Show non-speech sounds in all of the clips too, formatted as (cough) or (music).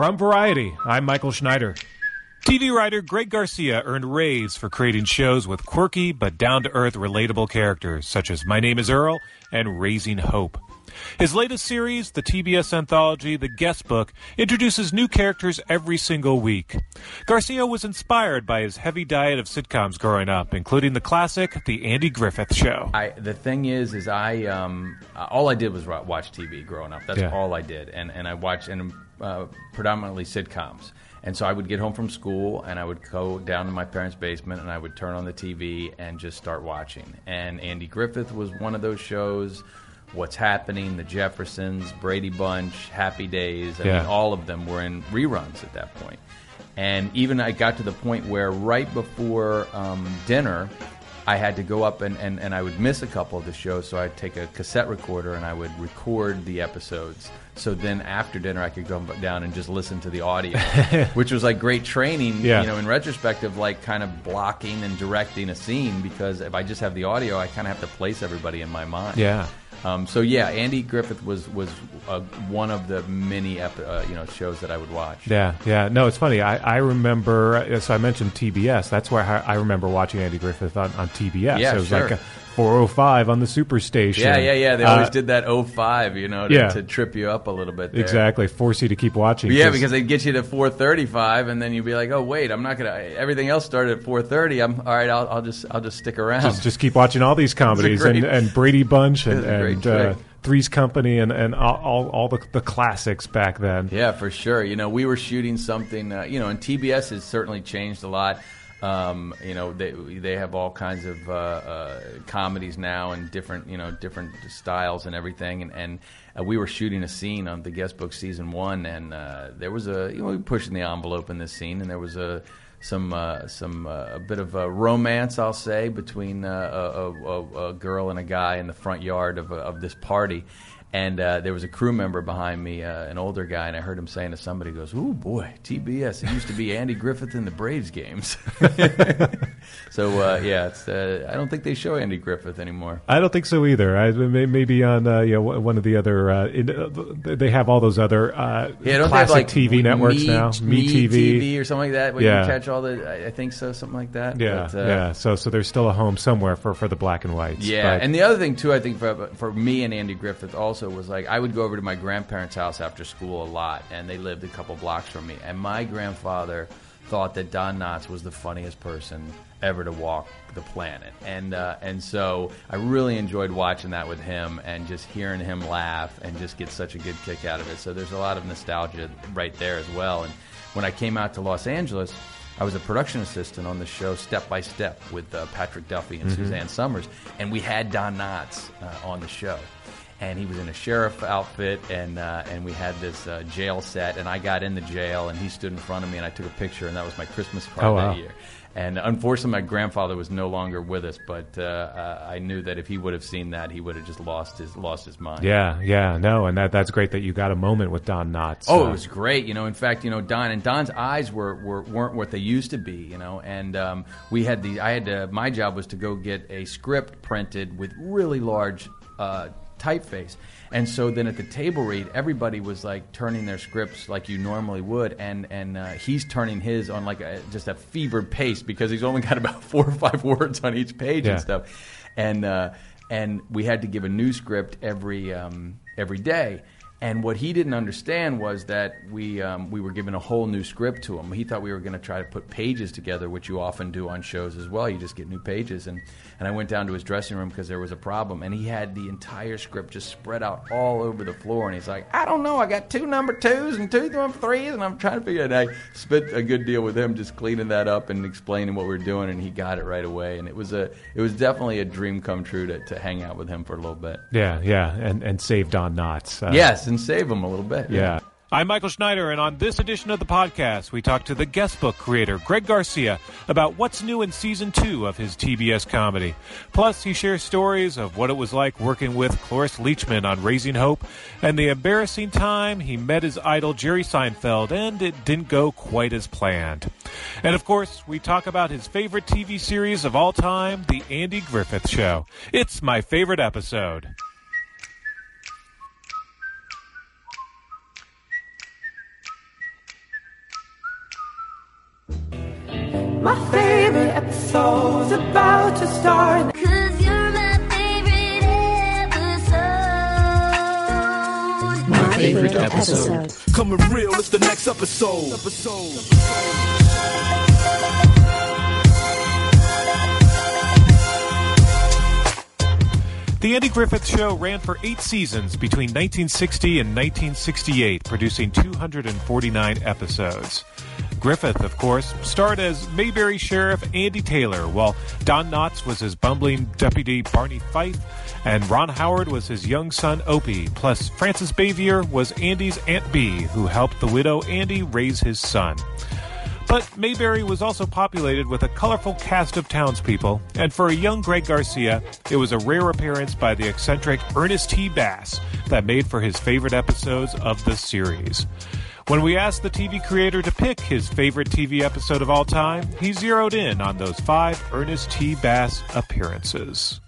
From Variety, I'm Michael Schneider. TV writer Greg Garcia earned raves for creating shows with quirky but down to earth relatable characters such as My Name is Earl and Raising Hope. His latest series, the TBS anthology The Guest Book, introduces new characters every single week. Garcia was inspired by his heavy diet of sitcoms growing up, including the classic The Andy Griffith Show. I, the thing is, is I um, all I did was watch TV growing up. That's Yeah. all I did, and and I watched and uh, predominantly sitcoms. And so I would get home from school and I would go down to my parents' basement and I would turn on the TV and just start watching. And Andy Griffith was one of those shows. What's happening? The Jeffersons, Brady Bunch, Happy Days. I Yeah. mean, all of them were in reruns at that point. And even I got to the point where right before um, dinner, I had to go up and, and, and I would miss a couple of the shows, so I'd take a cassette recorder and I would record the episodes. So then after dinner, I could go down and just listen to the audio, (laughs) which was like great training, Yeah. you know, in retrospect of like kind of blocking and directing a scene because if I just have the audio, I kind of have to place everybody in my mind. Yeah. Um, so yeah, Andy Griffith was was uh, one of the many epi- uh, you know shows that I would watch. Yeah, yeah. No, it's funny. I, I remember, uh, so I mentioned TBS. That's where I, I remember watching Andy Griffith on, on TBS. Yeah, it was sure. like a 405 on the Superstation. Yeah, yeah, yeah. They always Uh, did that 05, you know, to, yeah. to trip you up a little bit. There. Exactly. Force you to keep watching. Yeah, because they'd get you to 4:35, and then you'd be like, "Oh, wait, I'm not gonna." Everything else started at 4:30. I'm all right. I'll, I'll just I'll just stick around. just, just keep watching all these (laughs) comedies great- and, and Brady Bunch and, (laughs) It's a great and uh. Three's Company and, and all, all, all the, the classics back then. Yeah, for sure. You know, we were shooting something. Uh, you know, and TBS has certainly changed a lot. Um, you know, they they have all kinds of uh, uh, comedies now and different you know different styles and everything. And, and uh, we were shooting a scene on the guest book season one, and uh, there was a you know we pushing the envelope in this scene, and there was a some uh, some uh, a bit of a romance, I'll say, between a, a, a girl and a guy in the front yard of, of this party. And uh, there was a crew member behind me, uh, an older guy, and I heard him saying to somebody, he "Goes, ooh boy, TBS. It used to be Andy Griffith in the Braves games." (laughs) so uh, yeah, it's, uh, I don't think they show Andy Griffith anymore. I don't think so either. I, may- maybe on uh, you know, one of the other. Uh, in, uh, they have all those other uh, Yeah, don't classic have like TV networks Me, now. Me TV. or something like that. Where Yeah. you catch all the, I- I think so, something like that. Yeah, But, yeah. So, so there's still a home somewhere for, for the black and whites. Yeah, but- and the other thing too, I think for for me and Andy Griffith also was like I would go over to my grandparents' house after school a lot, and they lived a couple blocks from me. And my grandfather thought that Don Knotts was the funniest person ever to walk the planet, and uh, and so I really enjoyed watching that with him and just hearing him laugh and just get such a good kick out of it. So there's a lot of nostalgia right there as well. And when I came out to Los Angeles. I was a production assistant on the show Step by Step with uh, Patrick Duffy and Mhm. Suzanne Somers, and we had Don Knotts uh, on the show. And he was in a sheriff outfit, and uh, and we had this uh, jail set, and I got in the jail, and he stood in front of me, and I took a picture, and that was my Christmas card Oh, that year. And unfortunately, my grandfather was no longer with us, but uh, uh, I knew that if he would have seen that, he would have just lost his lost his mind. Yeah, yeah, no, and that that's great that you got a moment with Don Knotts. Oh, Uh, it was great. You know, in fact, you know, Don and Don's eyes were, were weren't what they used to be. You know, and um, we had the I had to, my job was to go get a script printed with really large uh, typeface, and so then at the table read, everybody was like turning their scripts like you normally would, and and uh, he's turning his on like a, just a fevered pace because he's only got (laughs) about four or five words on each page Yeah. and stuff, and uh, and we had to give a new script every um, every day. And what he didn't understand was that we um, we were given a whole new script to him. He thought we were going to try to put pages together, which you often do on shows as well. You just get new pages. And, and I went down to his dressing room because there was a problem, and he had the entire script just spread out all over the floor. And he's like, "I don't know. I got two number twos and two number threes, and I'm trying to figure it." out. I spent a good deal with him just cleaning that up and explaining what we are doing, and he got it right away. And it was a it was definitely a dream come true to, to hang out with him for a little bit. yeah, yeah, and and save Don Knotts. Uh, yes, and save him a little bit. Yeah. I'm Michael Schneider, and on this edition of the podcast, we talk to the guest book creator, Greg Garcia, about what's new in season two of his TBS comedy. Plus, he shares stories of what it was like working with Cloris Leachman on Raising Hope and the embarrassing time he met his idol, Jerry Seinfeld, and it didn't go quite as planned. And of course, we talk about his favorite TV series of all time, The Andy Griffith Show. It's my favorite episode. My favorite episode's about to start. Cause you're my favorite episode. My favorite episode. Coming real, it's the next episode. episode. The Andy Griffith Show ran for eight seasons between 1960 and 1968, producing 249 episodes. Griffith, of course, starred as Mayberry Sheriff Andy Taylor, while Don Knotts was his bumbling deputy Barney Fife, and Ron Howard was his young son Opie, plus Frances Bavier was Andy's Aunt Bee, who helped the widow Andy raise his son. But Mayberry was also populated with a colorful cast of townspeople, and for a young Greg Garcia, it was a rare appearance by the eccentric Ernest T. Bass that made for his favorite episodes of the series. When we asked the TV creator to pick his favorite TV episode of all time, he zeroed in on those five Ernest T. Bass appearances.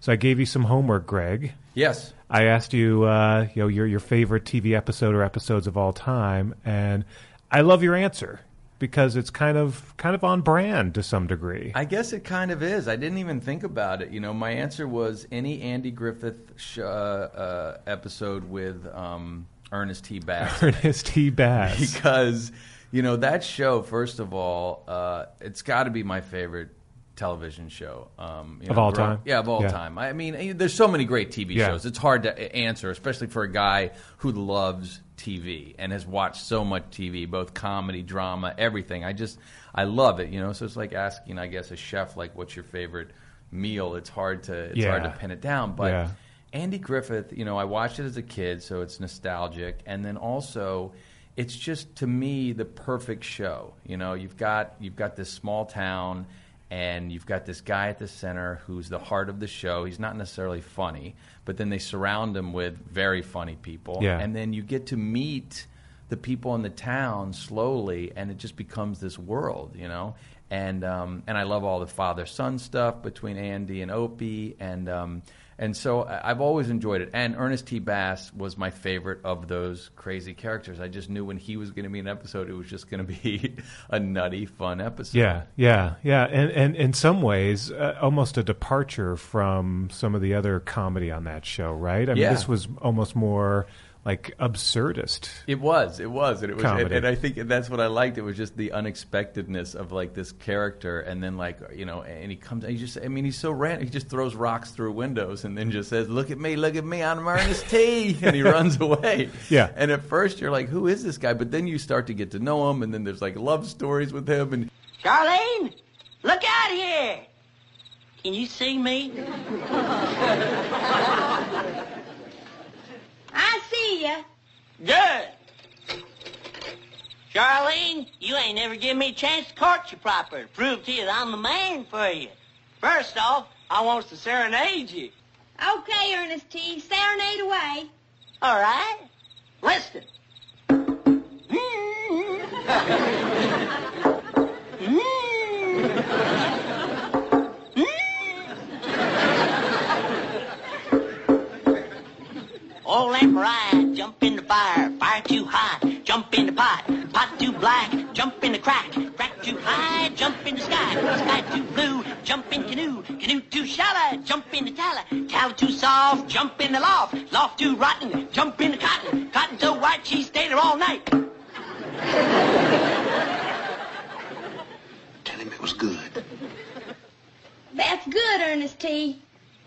So I gave you some homework, Greg. Yes. I asked you, uh, you know, your your favorite TV episode or episodes of all time, and I love your answer because it's kind of kind of on brand to some degree. I guess it kind of is. I didn't even think about it. You know, my answer was any Andy Griffith sh- uh, uh, episode with um, Ernest T. Bass. Ernest T. Bass. because you know that show. First of all, uh, it's got to be my favorite television show um, you Of all time? Yeah, of all Yeah. time. I mean, eh, there's so many great TV Yeah. shows. It's hard to answer, especially for a guy who loves TV and has watched so much TV, both comedy, drama, everything. I just I love it. You know, so it's like asking, I guess, a chef like, "What's your favorite meal?" It's hard to it's hard to pin it down, but. Andy Griffith, you know, I watched it as a kid, so it's nostalgic, and then also, it's just to me the perfect show. You know, you've got you've got this small town, and you've got this guy at the center who's the heart of the show. He's not necessarily funny, but then they surround him with very funny people, Yeah. and then you get to meet the people in the town slowly, and it just becomes this world, you know. And um, and I love all the father son stuff between Andy and Opie, and um, and so I've always enjoyed it. And Ernest T. Bass was my favorite of those crazy characters. I just knew when he was going to be in an episode, it was just going to be (laughs) a nutty, fun episode. Yeah, yeah, yeah, and and in some ways, uh, almost a departure from some of the other comedy on that show, right? I mean, Yeah. this was almost more like absurdist. It was, it was, and it was, and, and I think that's what I liked. It was just the unexpectedness of like this character, and then like you know, and he comes, he just, I mean, he's so random. He just throws rocks through windows, and then just says, "Look at me, look at me, I'm Ernest T," (laughs) and he runs away. (laughs) Yeah. And at first you're like, "Who is this guy?" But then you start to get to know him, and then there's like love stories with him, and Charlene, look out here. Can you see me? (laughs) I see ya. Good. Charlene, you ain't never given me a chance to court you proper. Prove to you that I'm the man for you. First off, I wants to serenade you. Okay, Ernest T. Serenade away. All right? Listen. (laughs) (laughs) Old lamp ride, jump in the fire, fire too hot, jump in the pot, pot too black, jump in the crack, crack too high, jump in the sky, sky too blue, jump in canoe, canoe too shallow, jump in the tallow, tallow too soft, jump in the loft, loft too rotten, jump in the cotton, cotton so white she stayed there all night. (laughs) Tell him it was good. That's good, Ernest T.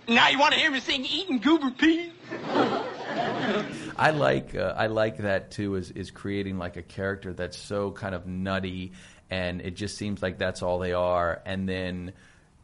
Now you want to hear me sing eating goober peas? (laughs) I like uh, I like that too. Is is creating like a character that's so kind of nutty, and it just seems like that's all they are. And then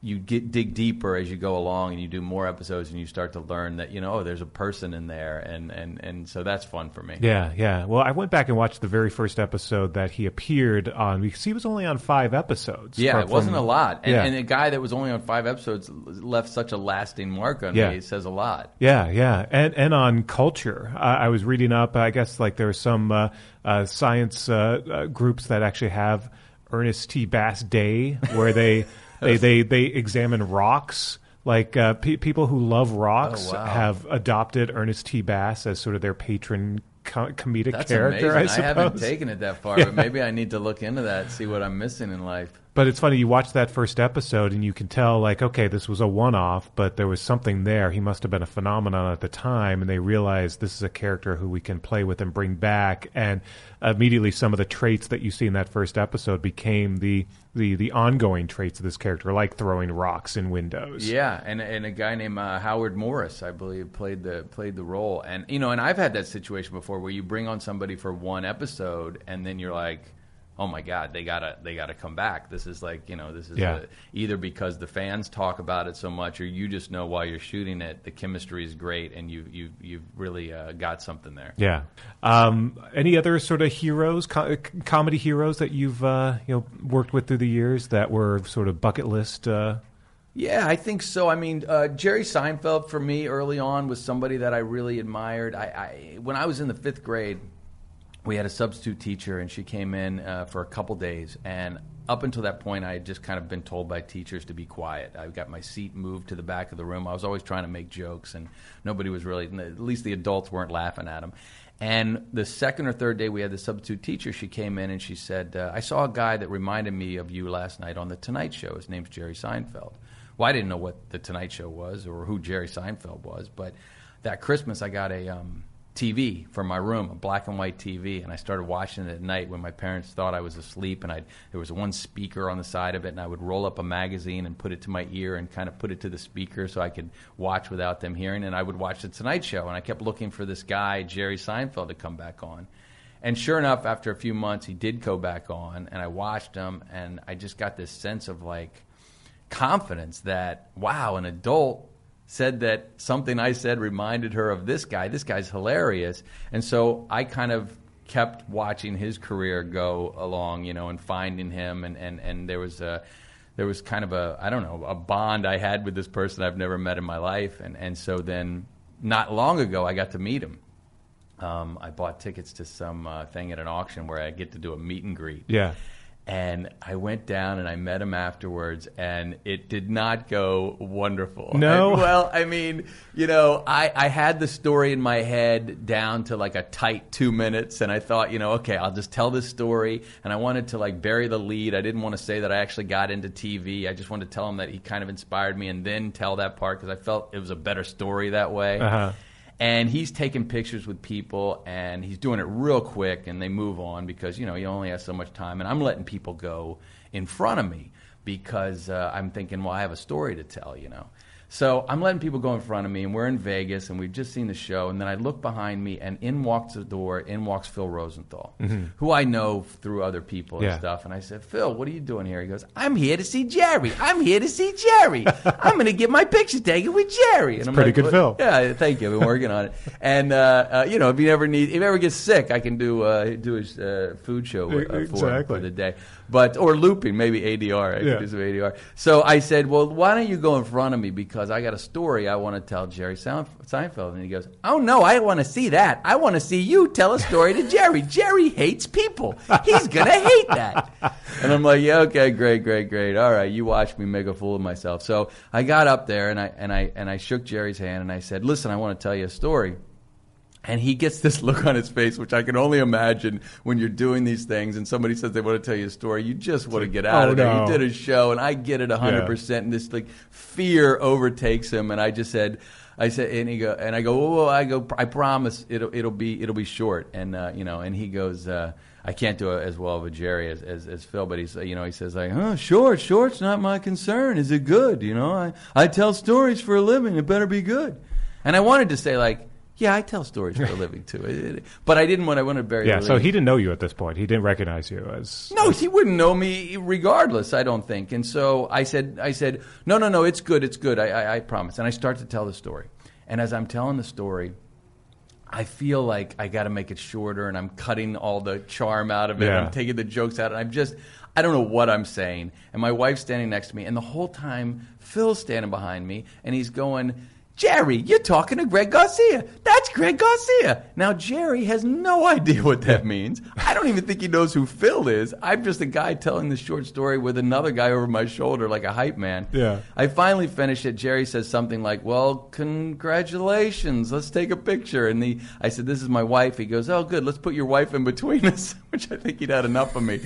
you get dig deeper as you go along, and you do more episodes, and you start to learn that you know oh, there's a person in there, and and and so that's fun for me. Yeah, yeah. Well, I went back and watched the very first episode that he appeared on because he was only on five episodes. Yeah, it wasn't from- a lot, and, yeah. and a guy that was only on five episodes left such a lasting mark on Yeah. me. It says a lot. Yeah, yeah, and and on culture, I, I was reading up. I guess like there are some uh, uh, science uh, uh, groups that actually have Ernest T. Bass Day, where they (laughs) they, they they examine rocks. Like uh, pe- people who love rocks Oh, wow. have adopted Ernest T. Bass as sort of their patron co- comedic That's character. amazing. I suppose. haven't taken it that far, (laughs) but maybe I need to look into that, see what I'm missing in life. But it's funny, you watch that first episode and you can tell, like, okay, this was a one off, but there was something there. He must have been a phenomenon at the time, and they realized this is a character who we can play with and bring back. And immediately, some of the traits that you see in that first episode became the, the, the ongoing traits of this character, like throwing rocks in windows. Yeah, and and a guy named uh, Howard Morris, I believe, played the played the role. And you know, and I've had that situation before where you bring on somebody for one episode, and then you're like, oh my god, they gotta they gotta come back. This is like you know, this is Yeah. a, either because the fans talk about it so much, or you just know while you're shooting it, the chemistry is great, and you you you've really uh, got something there. Yeah. Um, any other sort of heroes, co- comedy heroes that you've uh, you know worked with through the years that were sort of bucket list? Uh, Yeah, I think so. I mean, uh, Jerry Seinfeld for me early on was somebody that I really admired. I, I when I was in the fifth grade, we had a substitute teacher, and she came in uh, for a couple days. And up until that point, I had just kind of been told by teachers to be quiet. I got my seat moved to the back of the room. I was always trying to make jokes, and nobody was really, at least the adults weren't laughing at them. And the second or third day we had the substitute teacher, she came in and she said, uh, I saw a guy that reminded me of you last night on The Tonight Show. His name's Jerry Seinfeld. Well, I didn't know what The Tonight Show was or who Jerry Seinfeld was, but that Christmas I got a um, TV for my room, a black and white TV, and I started watching it at night when my parents thought I was asleep. And I there was one speaker on the side of it, and I would roll up a magazine and put it to my ear and kind of put it to the speaker so I could watch without them hearing. And I would watch the Tonight Show, and I kept looking for this guy Jerry Seinfeld to come back on. And sure enough, after a few months, he did go back on, and I watched him, and I just got this sense of like confidence that wow, an adult said that something I said reminded her of this guy. This guy's hilarious, and so I kind of kept watching his career go along, you know, and finding him, and and and there was a. There was kind of a I don't know a bond I had with this person I've never met in my life, and and so then not long ago I got to meet him. Um, I bought tickets to some uh, thing at an auction where I get to do a meet and greet. yeah. And I went down and I met him afterwards, and it did not go wonderful. No? And, well, I mean, you know, I, I had the story in my head down to like a tight two minutes, and I thought, you know, okay, I'll just tell this story. And I wanted to like bury the lead. I didn't want to say that I actually got into TV. I just wanted to tell him that he kind of inspired me, and then tell that part because I felt it was a better story that way Uh-huh. And he's taking pictures with people and he's doing it real quick and they move on because you know he only has so much time. And i'm letting people go in front of me because uh, i'm thinking well i have a story to tell you know so i'm letting people go in front of me and we're in vegas and we've just seen the show and then i look behind me and in walks the door in walks phil rosenthal who i know through other people and Yeah. stuff and i said phil what are you doing here he goes i'm here to see jerry i'm here to see jerry (laughs) i'm going to get my picture taken with jerry and i'm pretty like, good? Phil. Yeah, thank you. I've been working on it. And uh, uh, you know, if you ever need, if you ever get sick, I can do uh, do a uh, food show uh, for, Exactly. for the day. But or looping, maybe ADR. I Yeah. could do some ADR. So I said, well, why don't you go in front of me because I got a story I want to tell Jerry Seinfeld. And he goes, oh no, I want to see that. I want to see you tell a story to Jerry. Jerry hates people. He's gonna hate that. And I'm like, yeah, okay, great, great, great. All right, you watch me make a fool of myself. So I got up there and I and I and I shook Jerry's hand and I said, listen, I want to tell you a story. And he gets this look on his face, which I can only imagine when you're doing these things and somebody says they want to tell you a story. You just want to get out oh, of there. no. You did a show, and I get it 100%. And this like fear overtakes him. And I just said, I said, and he go, and I go, whoa, whoa, I go, I promise it'll, it'll be, it'll be short. And, uh, you know, and he goes, uh, I can't do it as well of a Jerry as, as, as Phil, but he's, you know, he says like, huh, short, short's not my concern. Is it good? You know, I, I tell stories for a living. It better be good. And I wanted to say like, yeah, I tell stories for a (laughs) living too. It- it- but I didn't want, I wanted to bury Yeah, the so lead. he didn't know you at this point. He didn't recognize you as. No, he wouldn't know me regardless. I don't think. And so I said, I said, no, no, no, it's good, it's good. I, I, I promise. And I start to tell the story. And as I'm telling the story, I feel like I got to make it shorter, and I'm cutting all the charm out of it. Yeah. I'm taking the jokes out, and I'm just, I don't know what I'm saying. And my wife's standing next to me, and the whole time Phil's standing behind me, and he's going. Jerry, you're talking to Greg Garcia. That's Greg Garcia. Now, Jerry has no (laughs) idea what that means. I don't even think he knows who Phil is. I'm just a guy telling the short story with another guy over my shoulder like a hype man. Yeah. I finally finish it. Jerry says something like, "Well, congratulations. Let's take a picture." And the I said, "This is my wife." He goes, "Oh, good. Let's put your wife in between us." (laughs) Which I think he'd had enough of me.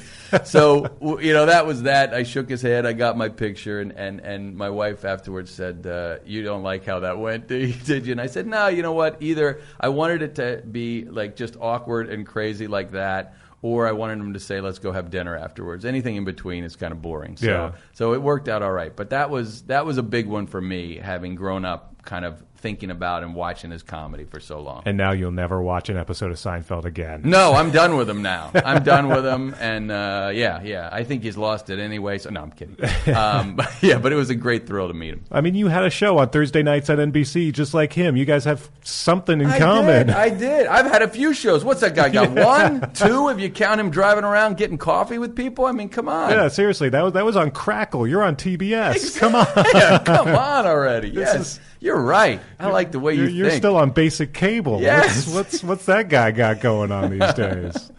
So you know that was that. I shook his head. I got my picture, and and, and my wife afterwards said, uh, "You don't like how that went, did you?" did you?" And I said, "No. You know what? Either I wanted it to be like just awkward and crazy like that." Or I wanted him to say, "Let's go have dinner afterwards." Anything in between is kind of boring. So, Yeah. so it worked out all right. But that was that was a big one for me, having grown up, kind of thinking about and watching his comedy for so long. And now you'll never watch an episode of Seinfeld again. no, (laughs) I'm done with him now. I'm done with him, and uh, yeah, yeah. I think he's lost it anyway. So no, I'm kidding. Um, but (laughs) yeah, but it was a great thrill to meet him. I mean, you had a show on Thursday nights at NBC just like him. You guys have something in I common. did. I did. I've had a few shows. What's that guy got? (laughs) One, two? If you count him driving around getting coffee with people, I mean, come on. yeah, seriously, that was that was on Crackle. You're on TBS. Come on. Yeah, come on already. Yes, you're right. I like the way you You're, you're think. still on basic cable. Yes. What's, what's what's that guy got going on these (laughs) days?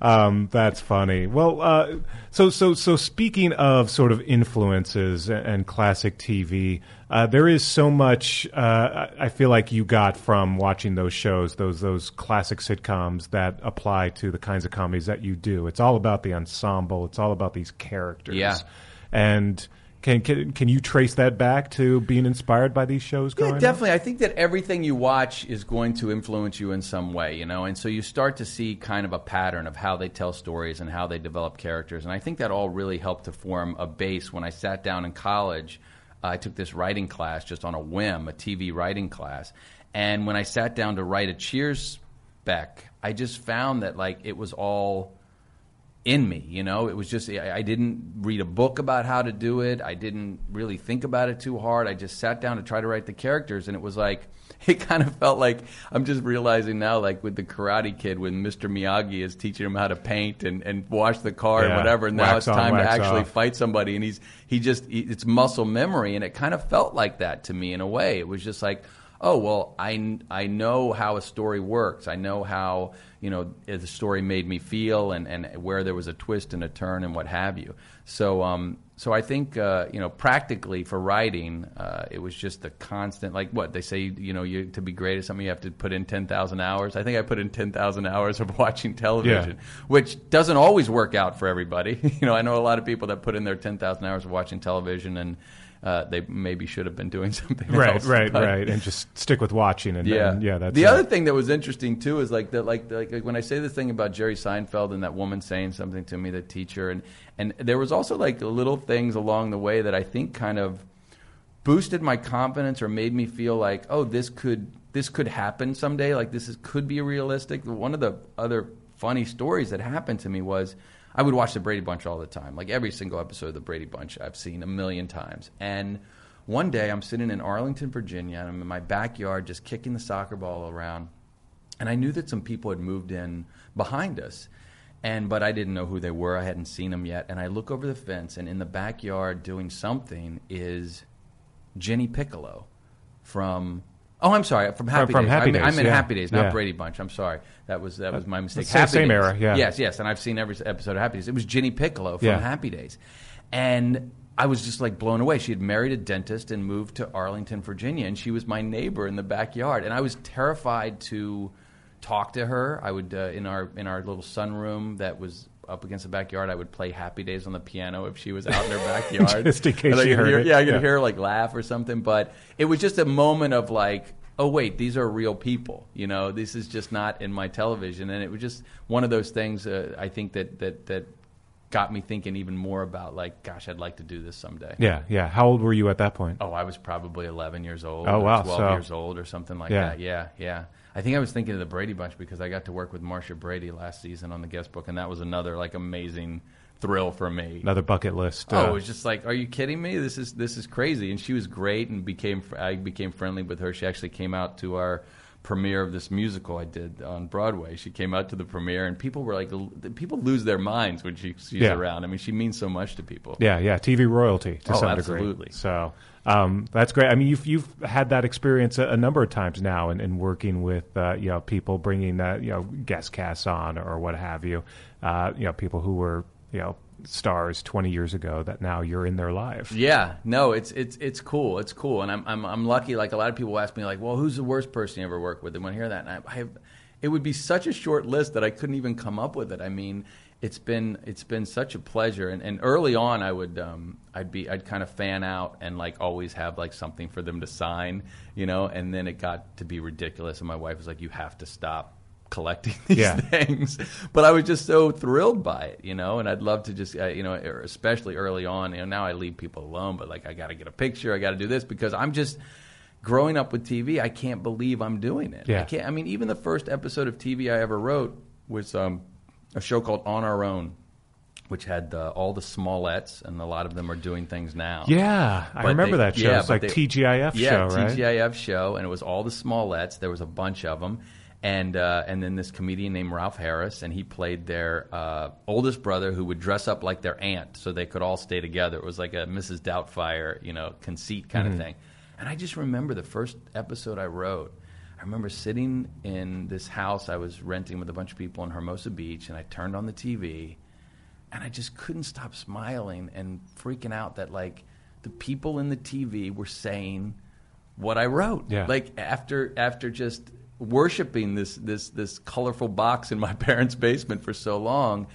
Um, that's funny. Well, uh, so so so speaking of sort of influences and, and classic TV, uh, there is so much uh, I I feel like you got from watching those shows, those those classic sitcoms that apply to the kinds of comedies that you do. It's all about the ensemble. It's all about these characters. Yeah. and. Can, can can you trace that back to being inspired by these shows? Yeah, growing up? definitely. I think that everything you watch is going to influence you in some way, you know, and so you start to see kind of a pattern of how they tell stories and how they develop characters, and I think that all really helped to form a base. When I sat down in college, uh, I took this writing class just on a whim, a TV writing class, and when I sat down to write a Cheers spec, I just found that like it was all in me. You know, it was just I I didn't read a book about how to do it. I didn't really think about it too hard. I just sat down to try to write the characters, and it was like (laughs) it kind of felt like I'm just realizing now, like with the Karate Kid, when Mr. Miyagi is teaching him how to paint and, and wash the car and whatever. And now it's on, time to actually off. fight somebody, and he's he just he, it's muscle memory, and it kind of felt like that to me in a way. It was just like oh well I, I know how a story works. I know how you know the story made me feel and, and where there was a twist and a turn and what have you. So um so i think uh, you know practically for writing uh, it was just the constant like what they say you know you to be great at something you have to put in 10,000 hours. I think i put in 10,000 hours of (laughs) watching television which doesn't always work out for everybody. (laughs) You know i know a lot of people that put in their 10,000 hours of watching television and uh, they maybe should have been doing (laughs) something right, else. right, but- right, and just stick with watching. And Yeah, and yeah. That's the it. other thing that was interesting too is like that, like, like like when I say this thing about Jerry Seinfeld and that woman saying something to me, the teacher, and and there was also like little things along the way that I think kind of boosted my confidence or made me feel like, oh, this could this could happen someday. Like this is, could be realistic. One of the other funny stories that happened to me was I would watch the Brady Bunch all the time. Like every single episode of the Brady Bunch, I've seen a million times. And one day, I'm sitting in Arlington, Virginia, and I'm in my backyard just kicking the soccer ball around, and I knew that some people had moved in behind us. And but I didn't know who they were. I hadn't seen them yet. And I look over the fence, and in the backyard doing something is Jenny Piccolo from. Oh, I'm sorry, from Happy from Days. Happy I'm, I'm in yeah. Happy Days, not Yeah. Brady Bunch. I'm sorry, that was that was my mistake. Happy same Days. era, yeah. Yes, yes, and I've seen every episode of Happy Days. It was Jenny Piccolo from Yeah. Happy Days, and I was just like blown away. She had married a dentist and moved to Arlington, Virginia, and she was my neighbor in the backyard, and I was terrified to talk to her. I would uh, in our in our little sunroom that was up against the backyard. I would play Happy Days on the piano if she was (laughs) out in her backyard, Just in case she heard hear- it. Yeah, I could Yeah. hear her like laugh or something. But it was just a moment of like, oh wait, these are real people. You know, this is just not in my television, and it was just one of those things. Uh, I think that that that got me thinking even more about like, gosh, I'd like to do this someday. Yeah, yeah. How old were you at that point? Oh, I was probably 11 years old. Oh, or wow, 12 so- years old or something like Yeah. that. Yeah, yeah. I think I was thinking of the Brady Bunch because I got to work with Marsha Brady last season on the guest book, and that was another like amazing thrill for me. Another bucket list. Oh, uh, it was just like, are you kidding me? This is this is crazy. And she was great, and became I became friendly with her. She actually came out to our premiere of this musical I did on Broadway. She came out to the premiere, and people were like, people lose their minds when she, she's Yeah. around. I mean, she means so much to people. Yeah, yeah, TV royalty to Oh, some absolutely. degree. So um, that's great. I mean, you've you've had that experience a, a number of times now, in, in working with uh, you know people bringing uh, you know guest casts on or what have you. Uh, you know, people who were you know stars twenty years ago that now you're in their lives. Yeah, no, it's it's it's cool. It's cool, and I'm I'm I'm lucky. Like a lot of people ask me, like, "Well, who's the worst person you ever worked with?" And when I hear that, and I, I have, it would be such a short list that I couldn't even come up with it. I mean, it's been it's been such a pleasure, and, and early on, I would um I'd be I'd kind of fan out and like always have like something for them to sign, you know, and then it got to be ridiculous, and my wife was like, "You have to stop." Collecting (laughs) these Yeah. things but i was just so thrilled by it you know and i'd love to just uh, you know er, especially early on you know now i leave people alone but like i got to get a picture i got to do this because i'm just growing up with tv i can't believe i'm doing it Yeah. i can't i mean even the first episode of tv i ever wrote was um, a show called on our own which had uh, all the Smolletts and a lot of them are doing things now Yeah, I remember they- that show. yeah, it's like they- TGIF yeah, show, right? TGIF show, and it was all the Smolletts. There was a bunch of them, and uh, and then this comedian named Ralph Harris, and he played their uh, oldest brother who would dress up like their aunt, so they could all stay together. It was like a Mrs. Doubtfire, you know, conceit kind Mm-hmm. of thing. And I just remember the first episode I wrote. I remember sitting in this house I was renting with a bunch of people in Hermosa Beach, and I turned on the TV, and I just couldn't stop smiling and freaking out that like the people in the TV were saying what I wrote. Yeah. Like after after just worshiping this this this colorful box in my (laughs) parents' basement for so long,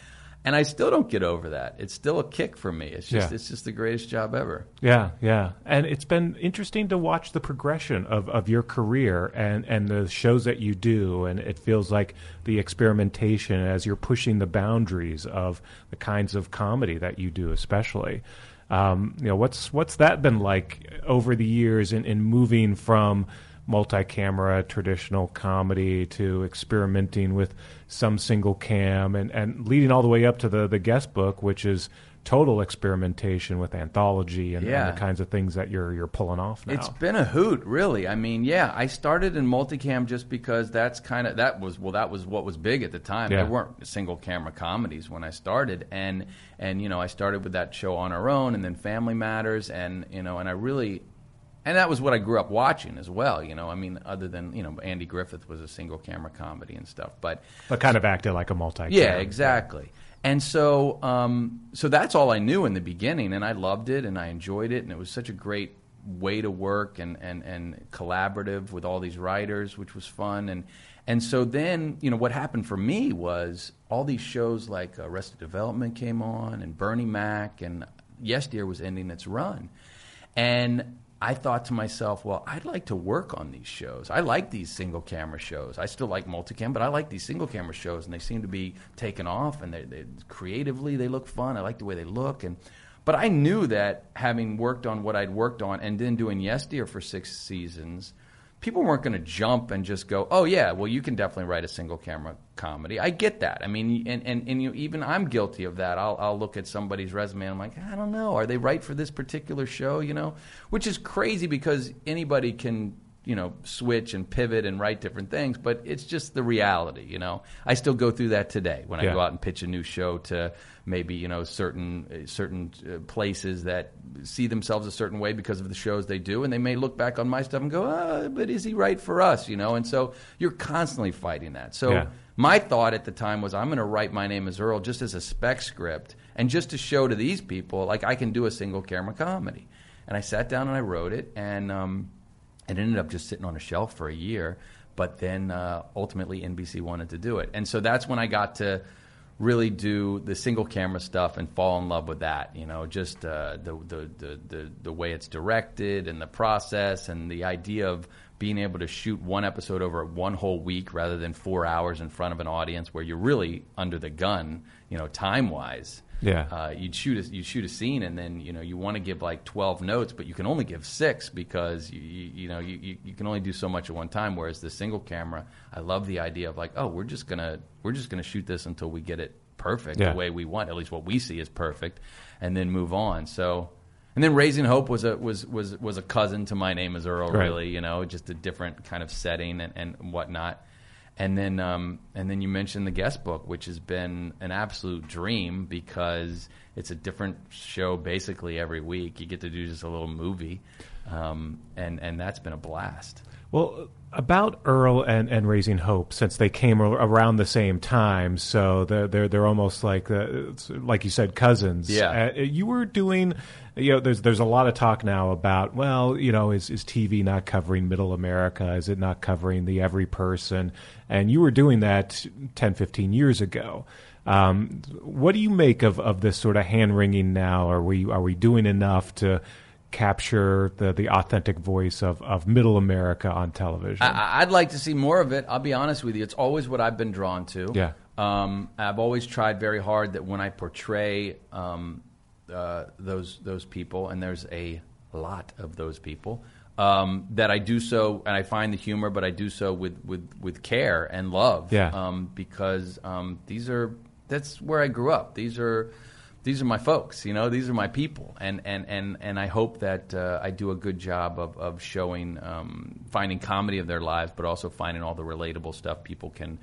and I still don't get over that. It's still a kick for me. It's just Yeah. it's just the greatest job ever. Yeah, yeah. And it's been interesting to watch the progression of, of your career and, and the shows that you do. And it feels like the experimentation as you're pushing the boundaries of the kinds of comedy that you do, especially. Um, you know, what's what's that been like over the years in, in moving from multi-camera traditional comedy to experimenting with some single cam and, and leading all the way up to the, the guest book, which is total experimentation with anthology and, and the kinds of things that you're you're pulling off now. It's been a hoot, really. I mean, yeah, I started in multicam just because that's kind of that was well, that was what was big at the time. Yeah. There weren't single camera comedies when I started, and and you know I started with that show on our own, and then Family Matters, and you know, and I really. And that was what I grew up watching as well, you know. I mean, other than you know, Andy Griffith was a single camera comedy and stuff, but but kind of acted like a multi. Camera. Yeah, exactly. And so, um, so that's all I knew in the beginning, and I loved it, and I enjoyed it, and it was such a great way to work and, and, and collaborative with all these writers, which was fun. And and so then, you know, what happened for me was all these shows like Arrested Development came on, and Bernie Mac, and Yes Dear was ending its run, and I thought to myself, well, I'd like to work on these shows. I like these single camera shows. I still like multicam, but I like these single camera shows, and they seem to be taking off. And they, they creatively, they look fun. I like the way they look. And but I knew that having worked on what I'd worked on, and then doing Yes Dear for six seasons, people weren't going to jump and just go, "Oh yeah, well you can definitely write a single camera comedy." I get that. I mean, and and, and you, even I'm guilty of that. I'll I'll look at somebody's resume and I'm like, I don't know, are they right for this particular show? You know, which is crazy because anybody can you know switch and pivot and write different things, but it's just the reality. You know, I still go through that today when I go out and pitch a new show to maybe you know certain uh, certain uh, places that see themselves a certain way because of the shows they do, and they may look back on my stuff and go, ah, but is he right for us? You know, and so you're constantly fighting that. So. Yeah. My thought at the time was I'm going to write My Name is Earl just as a spec script and just to show to these people like I can do a single camera comedy. And I sat down and I wrote it and um, it ended up just sitting on a shelf for a year. But then uh, ultimately NBC wanted to do it, and so that's when I got to really do the single camera stuff and fall in love with that. You know, just uh, the, the, the the the way it's directed and the process and the idea of being able to shoot one episode over one whole week rather than four hours in front of an audience where you're really under the gun, you know, time wise. Yeah. Uh, you'd shoot a, you shoot a scene and then you know you want to give like 12 notes but you can only give six because you, you, you know you, you, you can only do so much at one time whereas the single camera I love the idea of like oh we're just gonna we're just gonna shoot this until we get it perfect Yeah. the way we want at least what we see is perfect and then move on so And then Raising Hope was a was was was a cousin to My Name Is Earl, Right. really. You know, just a different kind of setting and, and whatnot. And then um, and then you mentioned the guest book, which has been an absolute dream because it's a different show basically every week. You get to do just a little movie, um, and and that's been a blast. Well, about Earl and, and Raising Hope, since they came around the same time, so they're they're, they're almost like uh, it's like you said, cousins. Yeah. Uh, you were doing, you know, there's there's a lot of talk now about, well, you know, is is TV not covering Middle America? Is it not covering the every person? And you were doing that 10, 15 years ago. Um, what do you make of, of this sort of hand wringing now? Are we are we doing enough to capture the, the authentic voice of, of middle America on television? I, I'd like to see more of it. I'll be honest with you; it's always what I've been drawn to. Yeah. Um, I've always tried very hard that when I portray um, uh, those those people, and there's a lot of those people, um, that I do so, and I find the humor, but I do so with with, with care and love. Yeah. Um, because um, these are that's where I grew up. These are these are my folks, you know. These are my people, and and and, and I hope that uh, I do a good job of of showing, um, finding comedy of their lives, but also finding all the relatable stuff people can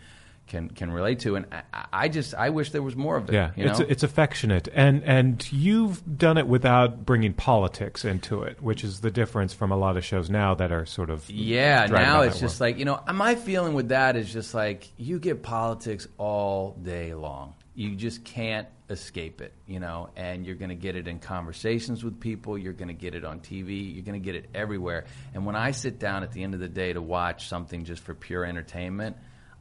can can relate to. And I, I just I wish there was more of it. yeah, you it's know? it's affectionate, and and you've done it without bringing politics into it, which is the difference from a lot of shows now that are sort of Yeah, now it's just world. like, you know, my feeling with that is just like you get politics all day long. You just can't escape it, you know, and you're going to get it in conversations with people, you're going to get it on TV, you're going to get it everywhere. And when I sit down at the end of the day to watch something just for pure entertainment,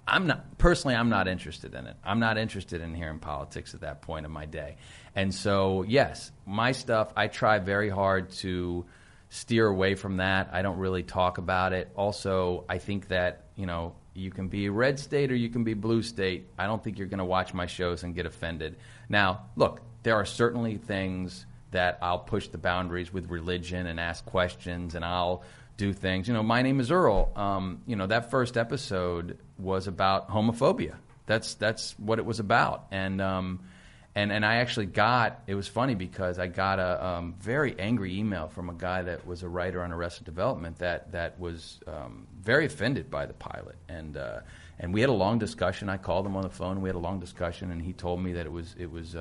I'm not personally I'm not interested in it. I'm not interested in hearing politics at that point in my day. And so, yes, my stuff I try very hard to steer away from that. I don't really talk about it. Also, I think that, you know, you can be red state or you can be blue state. I don't think you're going to watch my shows and get offended. Now, look, there are certainly things that I'll push the boundaries with religion and ask questions and I'll do things. You know, my name is Earl. Um, you know, that first episode was about homophobia. That's that's what it was about. And um, and and I actually got it was funny because I got a um, very angry email from a guy that was a writer on Arrested Development that that was um, very offended by the pilot and uh, and we had a long discussion. I called him on the phone. We had a long discussion, and he told me that it was it was.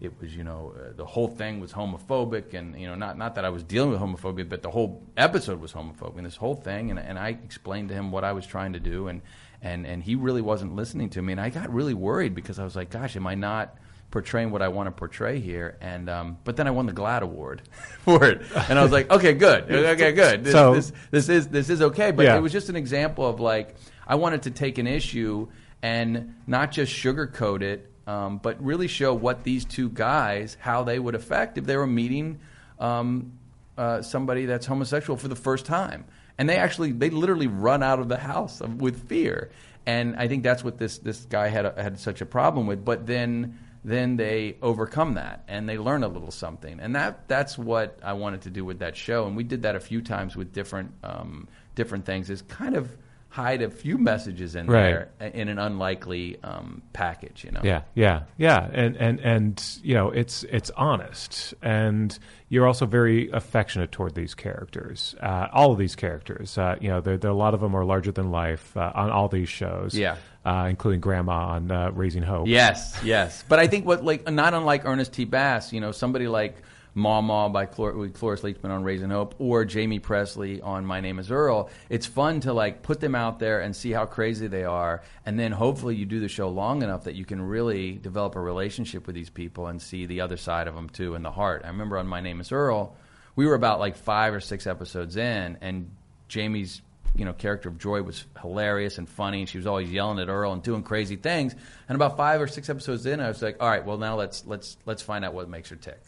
It was, you know, uh, the whole thing was homophobic, and you know, not not that I was dealing with homophobia, but the whole episode was homophobic, and this whole thing, and, and I explained to him what I was trying to do, and and and he really wasn't listening to me, and I got really worried because I was like, gosh, am I not portraying what I want to portray here? And um, but then I won the GLAAD award (laughs) for it, and I was like, okay, good, okay, good, this, So- this this is this is okay, but Yeah. it was just an example of like I wanted to take an issue and not just sugarcoat it, um, but really show what these two guys how they would affect if they were meeting um, uh, somebody that's homosexual for the first time, and they actually they literally run out of the house with fear, and I think that's what this this guy had a, had such a problem with, but then. Then they overcome that and they learn a little something, and that that's what I wanted to do with that show. And we did that a few times with different um, different things. Is kind of hide a few messages in Right. there in an unlikely um, package. You know. Yeah, yeah, yeah, and and and you know, it's it's honest, and you're also very affectionate toward these characters. Uh, all of these characters, uh, you know, there, there a lot of them are larger than life uh, on all these shows. Yeah. uh, including Grandma on uh, Raising Hope. Yes, yes. But I think what like not unlike Ernest T. Bass, you know, somebody like Ma Ma by Clor- Cloris Leachman on Raising Hope or Jaime Pressly on My Name Is Earl. It's fun to like put them out there and see how crazy they are, and then hopefully you do the show long enough that you can really develop a relationship with these people and see the other side of them too in the heart. I remember on My Name Is Earl, we were about like five or six episodes in, and Jamie's you know character of Joy was hilarious and funny. And she was always yelling at Earl and doing crazy things. And about five or six episodes in, I was like, all right, well now let's let's let's find out what makes her tick.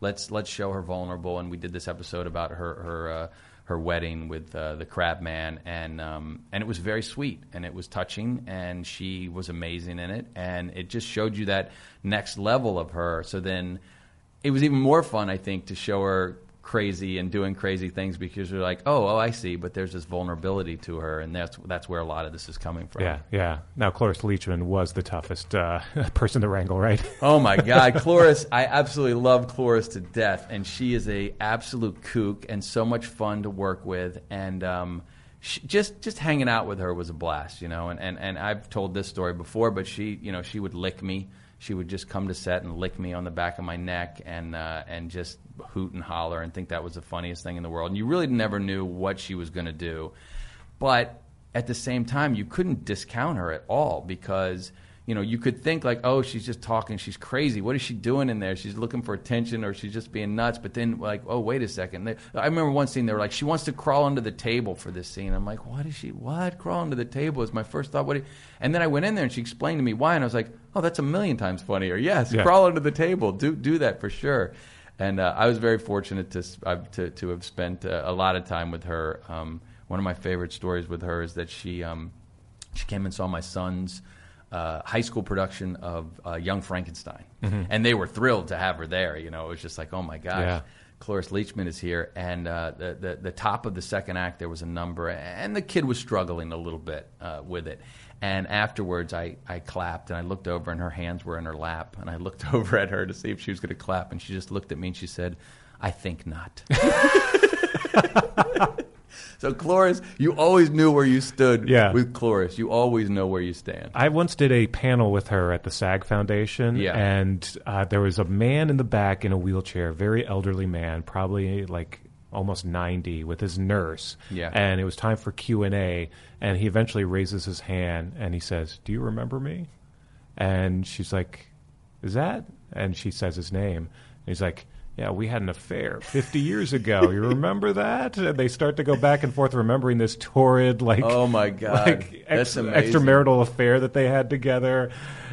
Let's let's show her vulnerable. And we did this episode about her her. Uh, her wedding with uh, the Crab Man, and um, and it was very sweet, and it was touching, and she was amazing in it, and it just showed you that next level of her. So then, it was even more fun, I think, to show her crazy and doing crazy things because you're like, oh, oh, I see, but there's this vulnerability to her, and that's that's where a lot of this is coming from. Yeah, yeah. Now, Cloris Leachman was the toughest uh, (laughs) person to wrangle, right? (laughs) Oh my God, Cloris! I absolutely love Cloris to death, and she is a absolute kook and so much fun to work with, and um, she, just just hanging out with her was a blast, you know. And, and and I've told this story before, but she, you know, she would lick me. She would just come to set and lick me on the back of my neck and uh, and just hoot and holler and think that was the funniest thing in the world. And you really never knew what she was going to do, but at the same time, you couldn't discount her at all because you know you could think like, oh, she's just talking, she's crazy. What is she doing in there? She's looking for attention or she's just being nuts. But then like, oh, wait a second. They, I remember one scene they were like, she wants to crawl under the table for this scene. I'm like, what is she? What crawl under the table is my first thought. What? And then I went in there and she explained to me why, and I was like, oh, that's a million times funnier. Yes, Yeah. crawl under the table. Do do that for sure. And uh, I was very fortunate to, uh, to to have spent uh, a lot of time with her. Um, one of my favorite stories with her is that she um, she came and saw my son's uh, high school production of uh, Young Frankenstein, and they were thrilled to have her there. You know, it was just like, oh my gosh. Yeah. Cloris Leachman is here, and uh, the, the the top of the second act there was a number, and the kid was struggling a little bit uh, with it. And afterwards, I, I clapped, and I looked over, and her hands were in her lap, and I looked (laughs) over at her to see if she was going to clap, and she just looked at me and she said, "I think not." (laughs) (laughs) so Cloris, you always knew where you stood Yeah. with Cloris. You always know where you stand. I once did a panel with her at the SAG Foundation, Yeah. and uh, there was a man in the back in a wheelchair, very elderly man, probably like almost 90 with his nurse Yeah. and it was time for q&a and he eventually raises his hand and he says do you remember me and she's like is that and she says his name and he's like yeah we had an affair 50 years ago you remember that and they start to go back and forth remembering this torrid like Oh, my God. like ex- extramarital affair that they had together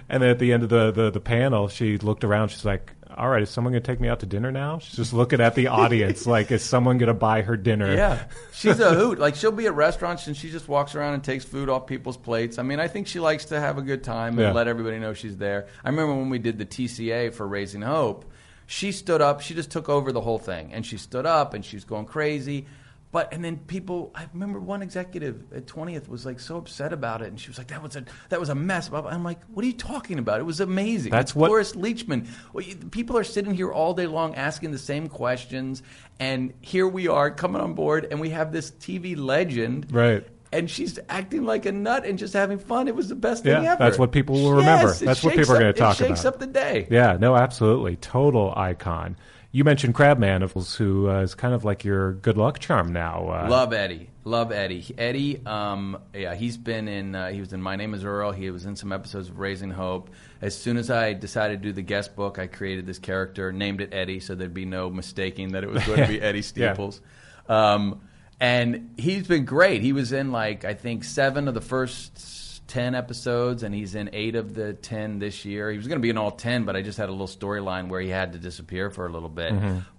and then at the end of the, the, the panel she looked around she's like all right is someone going to take me out to dinner now she's just looking at the audience (laughs) like is someone going to buy her dinner Yeah, she's a (laughs) hoot. Like she'll be at restaurants and she just walks around and takes food off people's plates. I mean, I think she likes to have a good time and Yeah. let everybody know she's there. I remember when we did the TCA for Raising Hope, she stood up. She just took over the whole thing, and she stood up and she was going crazy. But and then people, I remember one executive at twentieth was like so upset about it, and she was like, "That was a that was a mess." I'm like, "What are you talking about? It was amazing." That's It's what- Cloris Leachman. Well, you, people are sitting here all day long asking the same questions, and here we are coming on board, and we have this TV legend, Right. And she's acting like a nut and just having fun. It was the best thing Yeah, ever. that's what people will remember. Yes, That's what people are gonna talk about. It shakes about. up the day. Yeah, no, absolutely. Total icon. You mentioned Crabman, who uh, is kind of like your good luck charm now. Uh, Love Eddie. Love Eddie. Eddie, um, yeah, he's been in. Uh, he was in My Name Is Earl. He was in some episodes of Raising Hope. As soon as I decided to do the guest book, I created this character, named it Eddie, so there'd be no mistaking that it was going to be (laughs) Eddie Yeah. Steeples. Um, and he's been great. He was in like I think seven of the first ten episodes, and he's in eight of the ten this year. He was going to be in all ten, but I just had a little storyline where he had to disappear for a little bit.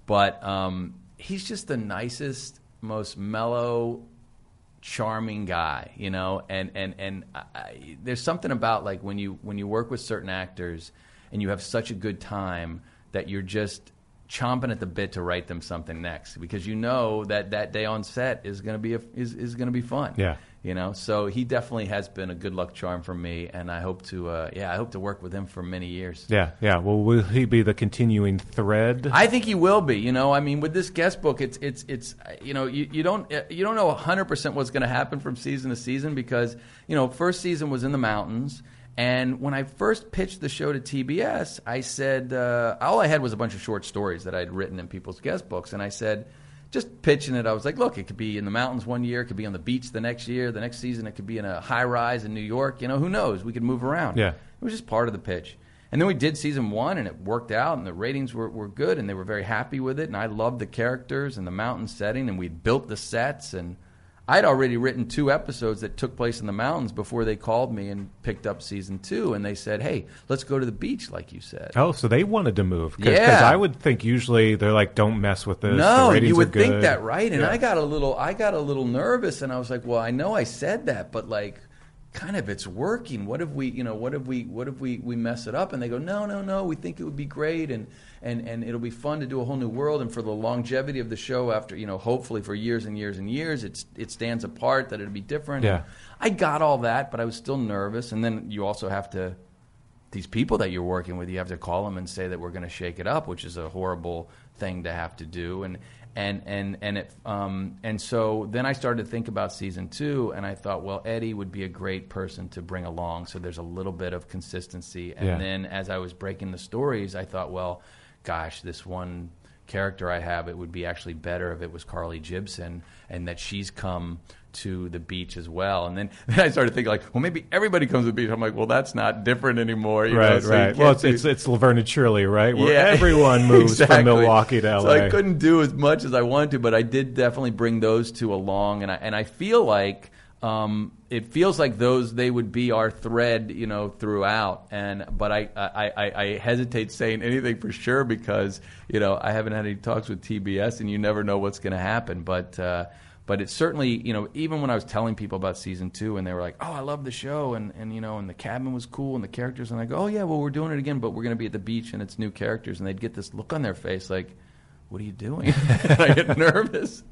But um, he's just the nicest, most mellow, charming guy, you know. And and and I, there's something about like when you when you work with certain actors and you have such a good time that you're just chomping at the bit to write them something next because you know that that day on set is going to be a, is is going to be fun. Yeah. You know, so he definitely has been a good luck charm for me, and I hope to, uh, yeah, I hope to work with him for many years. Yeah, yeah. Well, will he be the continuing thread? I think he will be. You know, I mean, with this guest book, it's it's it's you know you, you don't you don't know hundred percent what's going to happen from season to season because you know first season was in the mountains. And when I first pitched the show to TBS, I said uh, all I had was a bunch of short stories that I'd written in people's guest books, and I said, just pitching it, I was like, look, it could be in the mountains one year, it could be on the beach the next year, the next season it could be in a high rise in New York. You know, who knows? We could move around. Yeah. It was just part of the pitch. And then we did season one, and it worked out, and the ratings were, were good, and they were very happy with it. And I loved the characters and the mountain setting, and we built the sets. And I'd already written two episodes that took place in the mountains before they called me and picked up season two. And they said, "Hey, let's go to the beach," like you said. Oh, so they wanted to move? Because Yeah. I would think usually they're like, "Don't mess with this." No, you would think that, right? And Yeah. I got a little, I got a little nervous, and I was like, "Well, I know I said that, but like, kind of it's working. What if we, you know, what if we, what if we, we mess it up? And they go, no, no, no. We think it would be great, and and and it'll be fun to do a whole new world. And for the longevity of the show, after you know, hopefully for years and years and years, it's it stands apart that it'll be different. Yeah. I got all that, but I was still nervous. And then you also have to these people that you're working with, you have to call them and say that we're going to shake it up, which is a horrible thing to have to do. And and and and it um, and so then I started to think about season two, and I thought, well, Eddie would be a great person to bring along, so there's a little bit of consistency. And Yeah. then as I was breaking the stories, I thought, well, gosh, this one character I have, it would be actually better if it was Carly Jibson, and that she's come to the beach as well. And then, (laughs) then I started thinking, like, well, maybe everybody comes to the beach. I'm like, well, that's not different anymore. you know, Right, so right. Well, it's, do- it's it's Laverne and Shirley, right? Where yeah, everyone (laughs) moves from. Milwaukee to LA. So I couldn't do as much as I wanted to, but I did definitely bring those two along, and I and I feel like um, it feels like those they would be our thread, you know, throughout. And but I I, I, I hesitate saying anything for sure because you know I haven't had any talks with TBS, and you never know what's going to happen, but. Uh, but it's certainly, you know, even when I was telling people about season two and they were like, oh, I love the show and, and, you know, and the cabin was cool and the characters. And I go, oh, yeah, well, we're doing it again, but we're going to be at the beach and it's new characters. And they'd get this look on their face like, what are you doing? (laughs) and I get nervous.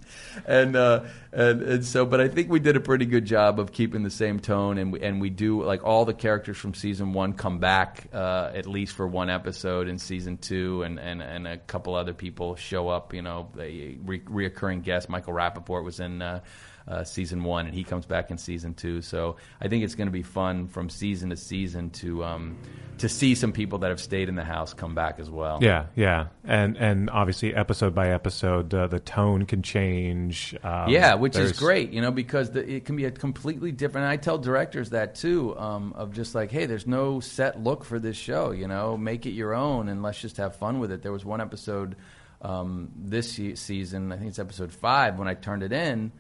And, uh, and, and so, but I think we did a pretty good job of keeping the same tone. And we, and we do, like, all the characters from season one come back uh, at least for one episode in season two. And, and, and a couple other people show up, you know, a re- reoccurring guest. Michael Rapaport was in. Uh, uh, season one, and he comes back in season two. So I think it's going to be fun from season to season to um, to see some people that have stayed in the house come back as well. Yeah, yeah, and and obviously episode by episode, uh, the tone can change. Um, yeah, which is great, you know, because the, it can be a completely different. And I tell directors that too, um, of just like, hey, there's no set look for this show, you know, make it your own, and let's just have fun with it. There was one episode um, this season, I think it's episode five, when I turned it in.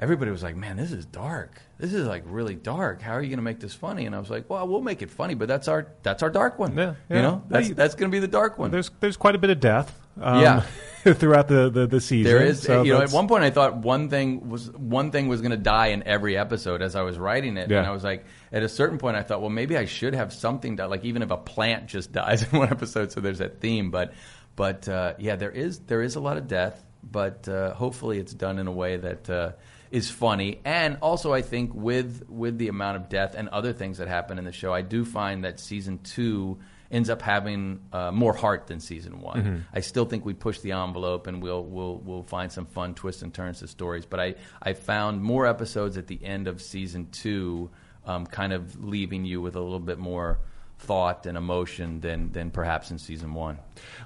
Everybody was like, "Man, this is dark. This is like really dark. How are you going to make this funny?" And I was like, "Well, we'll make it funny, but that's our that's our dark one. Yeah, You know, that's that's going to be the dark one." There's there's quite a bit of death. Um, Yeah. (laughs) throughout the, the, the season. There is, so you know, at one point I thought one thing was one thing was going to die in every episode as I was writing it, Yeah. and I was like, at a certain point I thought, well, maybe I should have something that, like, even if a plant just (laughs) dies in one episode, so there's that theme. But, but uh, yeah, there is there is a lot of death, but uh, hopefully it's done in a way that. Uh, is funny, and also I think with with the amount of death and other things that happen in the show, I do find that season two ends up having uh, more heart than season one. Mm-hmm. I still think we push the envelope and we'll we'll we'll find some fun twists and turns to stories. But I I found more episodes at the end of season two, um, kind of leaving you with a little bit more thought and emotion than than perhaps in season one.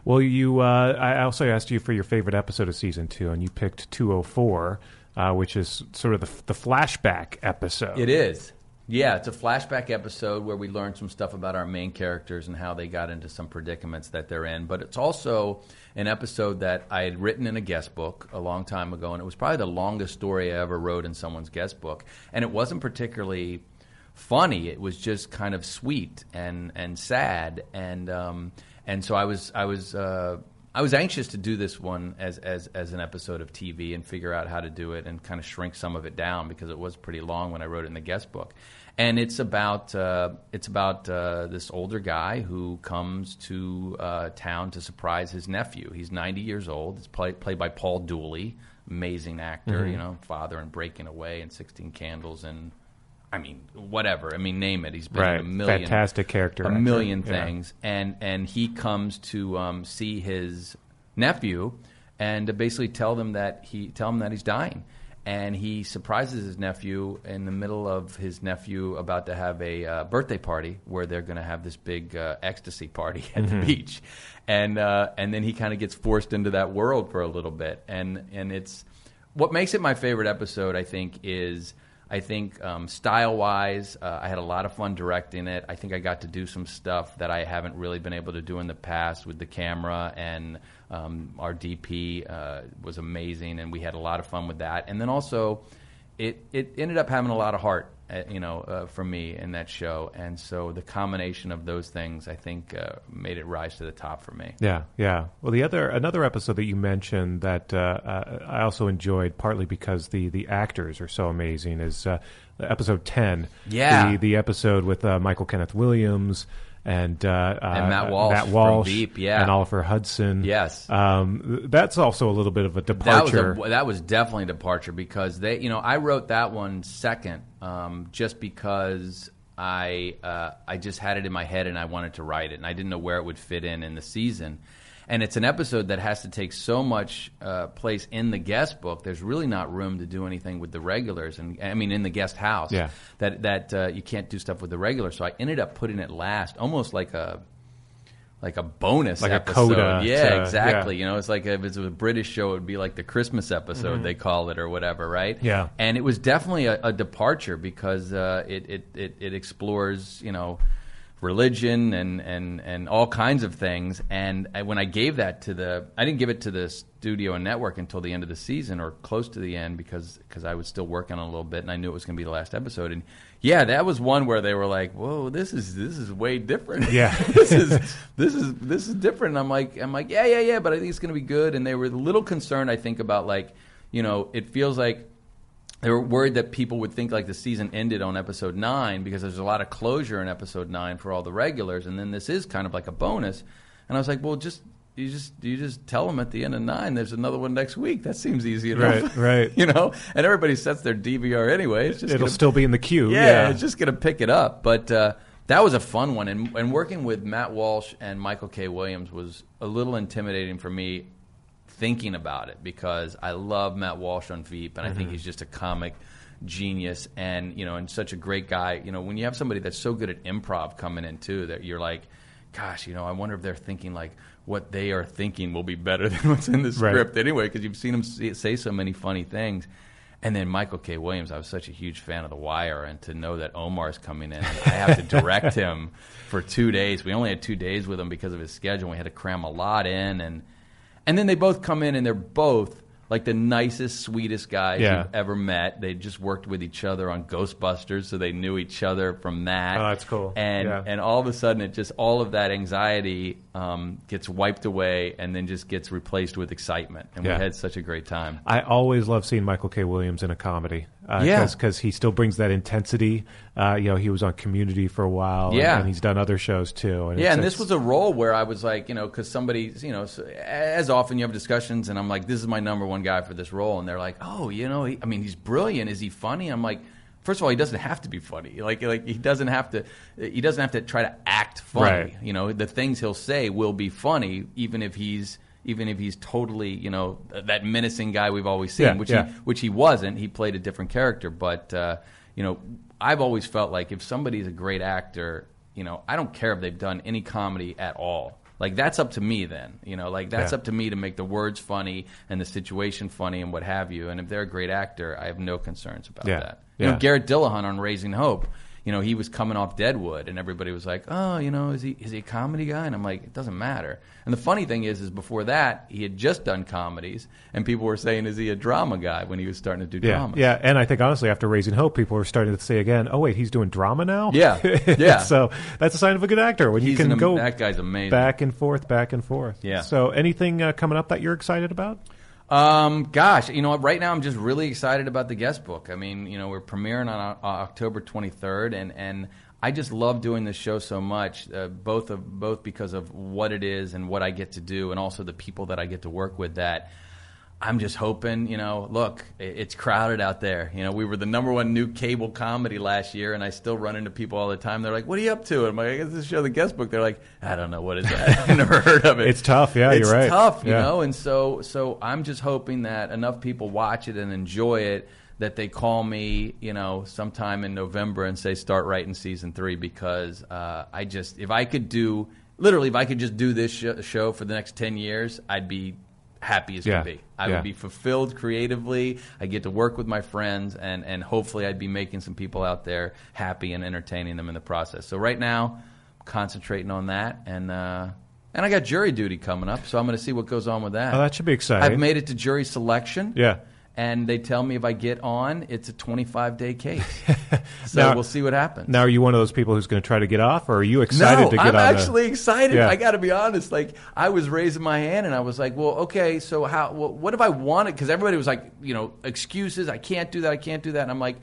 Well, you. Uh, I also asked you for your favorite episode of season two, and you picked 204, uh, which is sort of the, the flashback episode. It is. Yeah, it's a flashback episode where we learn some stuff about our main characters and how they got into some predicaments that they're in. But it's also an episode that I had written in a guest book a long time ago, and it was probably the longest story I ever wrote in someone's guest book. And it wasn't particularly funny. It was just kind of sweet and and sad, and um, and so I was I was. Uh, I was anxious to do this one as, as, as an episode of TV and figure out how to do it and kind of shrink some of it down because it was pretty long when I wrote it in the guest book. And it's about uh, it's about uh, this older guy who comes to uh, town to surprise his nephew. He's 90 years old. It's play, played by Paul Dooley, amazing actor. You know, father and Breaking Away and 16 Candles and I mean whatever. I mean name it. He's been Right. a million Fantastic character a actor. million Yeah. things and and he comes to um, see his nephew and to basically tell them that he tell him that he's dying and he surprises his nephew in the middle of his nephew about to have a uh, birthday party where they're going to have this big uh, ecstasy party (laughs) at the beach and uh, and then he kind of gets forced into that world for a little bit and and it's what makes it my favorite episode I think is I think um, style wise, uh, I had a lot of fun directing it. I think I got to do some stuff that I haven't really been able to do in the past with the camera, and um, our DP uh, was amazing, and we had a lot of fun with that. And then also, it, it ended up having a lot of heart. uh, you know, uh, for me in that show, and so the combination of those things, I think, uh, made it rise to the top for me. Yeah, yeah. Well, the other another episode that you mentioned that uh, uh, I also enjoyed, partly because the the actors are so amazing, is uh, episode ten. Yeah. the the episode with uh, Michael Kenneth Williams. And, uh, And Matt uh, Walsh Matt from Walsh, Veep, yeah. and Oliver Hudson. Yes. um, that's also a little bit of a That was departure. a, that was definitely a departure because they, you know, I wrote that one second, um, just because I uh, I just had it in my head and I wanted to write it and I didn't know where it would fit in in the season. And it's an episode that has to take so much uh, place in the guest book. There's really not room to do anything with the regulars, and I mean in the guest house. Yeah. That that uh, you can't do stuff with the regulars. So I ended up putting it last, almost like a like a bonus Like a episode. coda Yeah, to- exactly. yeah. You know, it's like if it's a British show, it would be like the Christmas episode they call it or whatever, right? Mm-hmm. Yeah. And it was definitely a, a departure because uh, it, it, it it explores you know religion and, and, and all kinds of things. And I, when I gave that to the, I didn't give it to the studio and network until the end of the season or close to the end because because I was still working on a little bit and I knew it was going to be the last episode. And yeah, that was one where they were like, "Whoa, this is this is way different." Yeah. (laughs) this is this is this is different. And I'm like, I'm like, yeah, yeah, yeah, but I think it's going to be good. And they were a little concerned, I think, about like, you know, it feels like they were worried that people would think like the season ended on episode nine because there's a lot of closure in episode nine for all the regulars, and then this is kind of like a bonus. And I was like, well, just you just you just tell them at the end of nine there's another one next week. That seems easy enough, Right, right. (laughs) you know, and everybody sets their DVR anyway. It's just It'll gonna- still be in the queue. yeah, Yeah, it's just going to pick it up. But uh, that was a fun one, and, and working with Matt Walsh and Michael K. Williams was a little intimidating for me thinking about it because I love Matt Walsh on Veep, and I think mm-hmm. he's just a comic genius and you know and such a great guy you know when you have somebody that's so good at improv coming in too that you're like gosh you know i wonder if they're thinking like what they are thinking will be better (laughs) than what's in the Right. script anyway because you've seen him say, say so many funny things and then Michael K. Williams, I was such a huge fan of The Wire, and to know that Omar's coming in, I have to direct (laughs) him for two days. We only had two days with him because of his schedule. We had to cram a lot in, and and then they both come in, and they're both like the nicest, sweetest guys Yeah. you've ever met. They just worked with each other on Ghostbusters, so they knew each other from that. Oh, that's cool. And Yeah. and all of a sudden, it just all of that anxiety um, gets wiped away, and then just gets replaced with excitement. And Yeah. we had such a great time. I always love seeing Michael K. Williams in a comedy. Uh, Yeah. because he still brings that intensity. Uh, you know, he was on Community for a while. Yeah. and, he's done other shows too. And Yeah, and this was a role where I was like, you know, because somebody, you know, so, as often you have discussions, and I'm like, this is my number one guy for this role, and they're like, oh, you know, he, I mean, he's brilliant. Is he funny? I'm like, first of all, he doesn't have to be funny. Like, like he doesn't have to, he doesn't have to try to act funny. Right. You know, the things he'll say will be funny, even if he's. Even if he's totally, you know, that menacing guy we've always seen, Yeah, which yeah. he which he wasn't. He played a different character, but uh, you know, I've always felt like if somebody's a great actor, you know, I don't care if they've done any comedy at all. Like that's up to me then, you know, like that's Yeah. up to me to make the words funny and the situation funny and what have you. And if they're a great actor, I have no concerns about that. You know, Garrett Dillahunt on Raising Hope, you know, he was coming off Deadwood, and everybody was like, "Oh, you know, is he is he a comedy guy?" And I'm like, "It doesn't matter." And the funny thing is, is before that, he had just done comedies, and people were saying, "Is he a drama guy?" When he was starting to do Yeah, dramas. yeah, and I think honestly, after Raising Hope, people are starting to say again, "Oh wait, he's doing drama now." Yeah, (laughs) yeah. so that's a sign of a good actor when you can an go that guy's amazing. back and forth, back and forth. Yeah. So anything uh, coming up that you're excited about? Um, gosh, you know, right now I'm just really excited about the guest book. I mean, you know, we're premiering on uh, October 23rd, and and I just love doing this show so much, uh, both of both because of what it is and what I get to do, and also the people that I get to work with. That I'm just hoping, you know, look, it's crowded out there. You know, we were the number one new cable comedy last year, and I still run into people all the time. They're like, "What are you up to?" And I'm like, "I guess this show, the guest book." They're like, "I don't know what is that. (laughs) I've never heard of it." It's tough. Yeah, it's you're right. It's tough, you Yeah. know. And so, so I'm just hoping that enough people watch it and enjoy it that they call me, you know, sometime in November and say start writing season three because uh, I just if I could do literally if I could just do this sh- show for the next ten years, I'd be happy as Yeah. can be. I Yeah. would be fulfilled creatively. I get to work with my friends, and and hopefully I'd be making some people out there happy and entertaining them in the process. So right now, I'm concentrating on that, and uh, and I got jury duty coming up, so I'm going to see what goes on with that. Oh, that should be exciting. I've made it to jury selection. Yeah. And they tell me if I get on, it's a 25 day case. (laughs) so Now- we'll see what happens. Now, are you one of those people who's going to try to get off, or are you excited no, to get off? I'm on? actually excited. Yeah. I got to be honest. Like I was raising my hand, and I was like, "Well, okay, so how? Well, what if I wanted?" Because everybody was like, you know, excuses. I can't do that. I can't do that. And I'm like,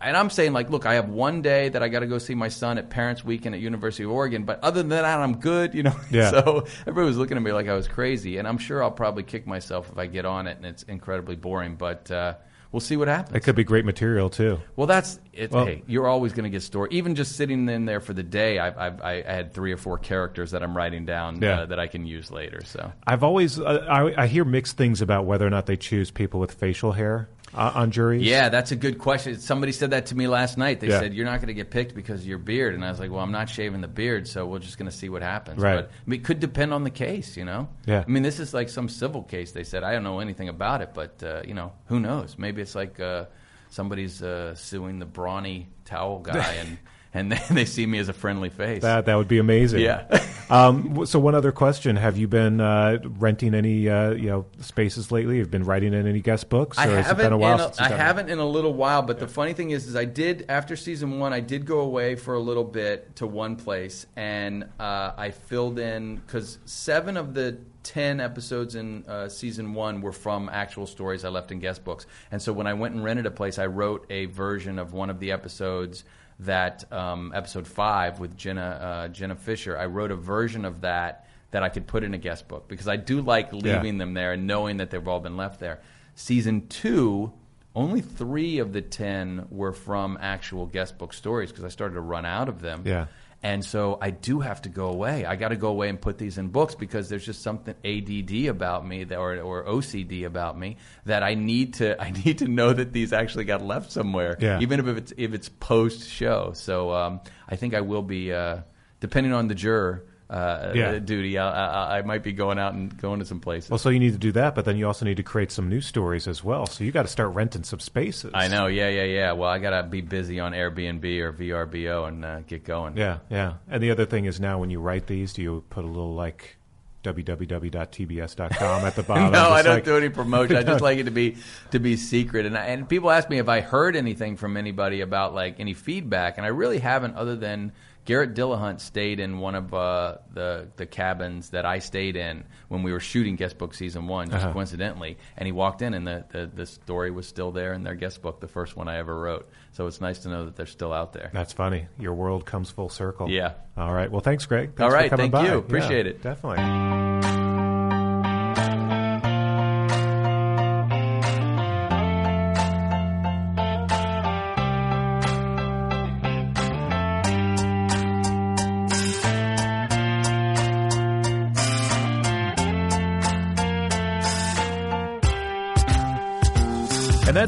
and I'm saying like, look, I have one day that I got to go see my son at Parents Weekend at University of Oregon, but other than that, I'm good. You know. (laughs) Yeah. so everybody was looking at me like I was crazy, and I'm sure I'll probably kick myself if I get on it, and it's incredibly boring. But uh, we'll see what happens. It could be great material too. Well, that's it. Well- hey, you're always going to get story. Even just sitting in there for the day, I've, I've, I had three or four characters that I'm writing down Yeah. uh, that I can use later. So I've always uh, I, I hear mixed things about whether or not they choose people with facial hair uh, on juries. yeah, that's a good question. Somebody said that to me last night. They Yeah. said you're not going to get picked because of your beard, and I was like, well, I'm not shaving the beard, so we're just going to see what happens. Right. But I mean, it could depend on the case, you know. Yeah. I mean, this is like some civil case. They said I don't know anything about it, but uh, you know, who knows? Maybe it's like uh, somebody's uh, suing the brawny towel guy, (laughs) and and (laughs) they, they see me as a friendly face. That that would be amazing. Yeah. (laughs) um, so one other question: Have you been uh, renting any uh, you know spaces lately? Have you been writing in any guest books? I or has it haven't. been a while in a, since you've I haven't in a little while. But the funny thing is, is I did after season one. I did go away for a little bit to one place, and uh, I filled in because seven of the ten episodes in uh, season one were from actual stories I left in guest books. And so when I went and rented a place, I wrote a version of one of the episodes. That um, episode five with Jenna uh, Jenna Fischer, I wrote a version of that that I could put in a guest book because I do like leaving them there and knowing that they've all been left there. Season two, only three of the ten were from actual guest book stories because I started to run out of them. Yeah. And so I do have to go away. I got to go away and put these in books because there's just something ADD about me that, or, or OCD about me that I need to (laughs) I need to know that these actually got left somewhere, Yeah. even if it's if it's post show. So um, I think I will be uh, depending on the juror uh, Yeah. duty. I, I, I might be going out and going to some places. Well, so you need to do that, but then you also need to create some new stories as well. So you got to start renting some spaces. I know, yeah, yeah, yeah. Well, I gotta be busy on Airbnb or VRBO and uh, get going. Yeah, yeah. And the other thing is now when you write these, do you put a little like www.tbs.com at the (laughs) bottom? no, I don't like- do any promotion. I (laughs) just like it to be to be secret. And I, and people ask me if I heard anything from anybody about like any feedback, and I really haven't, other than Garrett Dillahunt stayed in one of uh, the the cabins that I stayed in when we were shooting guest book season one, just Uh-huh. coincidentally. And he walked in, and the, the the story was still there in their guest book, the first one I ever wrote. So it's nice to know that they're still out there. That's funny. Your world comes full circle. Yeah. All right. Well, thanks, Greg. Thanks All for coming thank by. you. Appreciate Yeah, it. Definitely.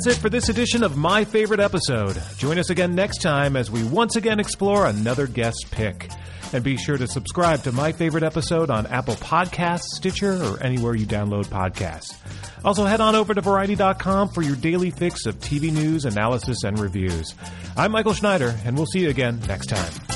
That's it for this edition of My Favorite Episode. Join us again next time as we once again explore another guest pick. And be sure to subscribe to My Favorite Episode on Apple Podcasts, Stitcher, or anywhere you download podcasts. Also, head on over to Variety.com for your daily fix of TV news, analysis, and reviews. I'm Michael Schneider, and we'll see you again next time.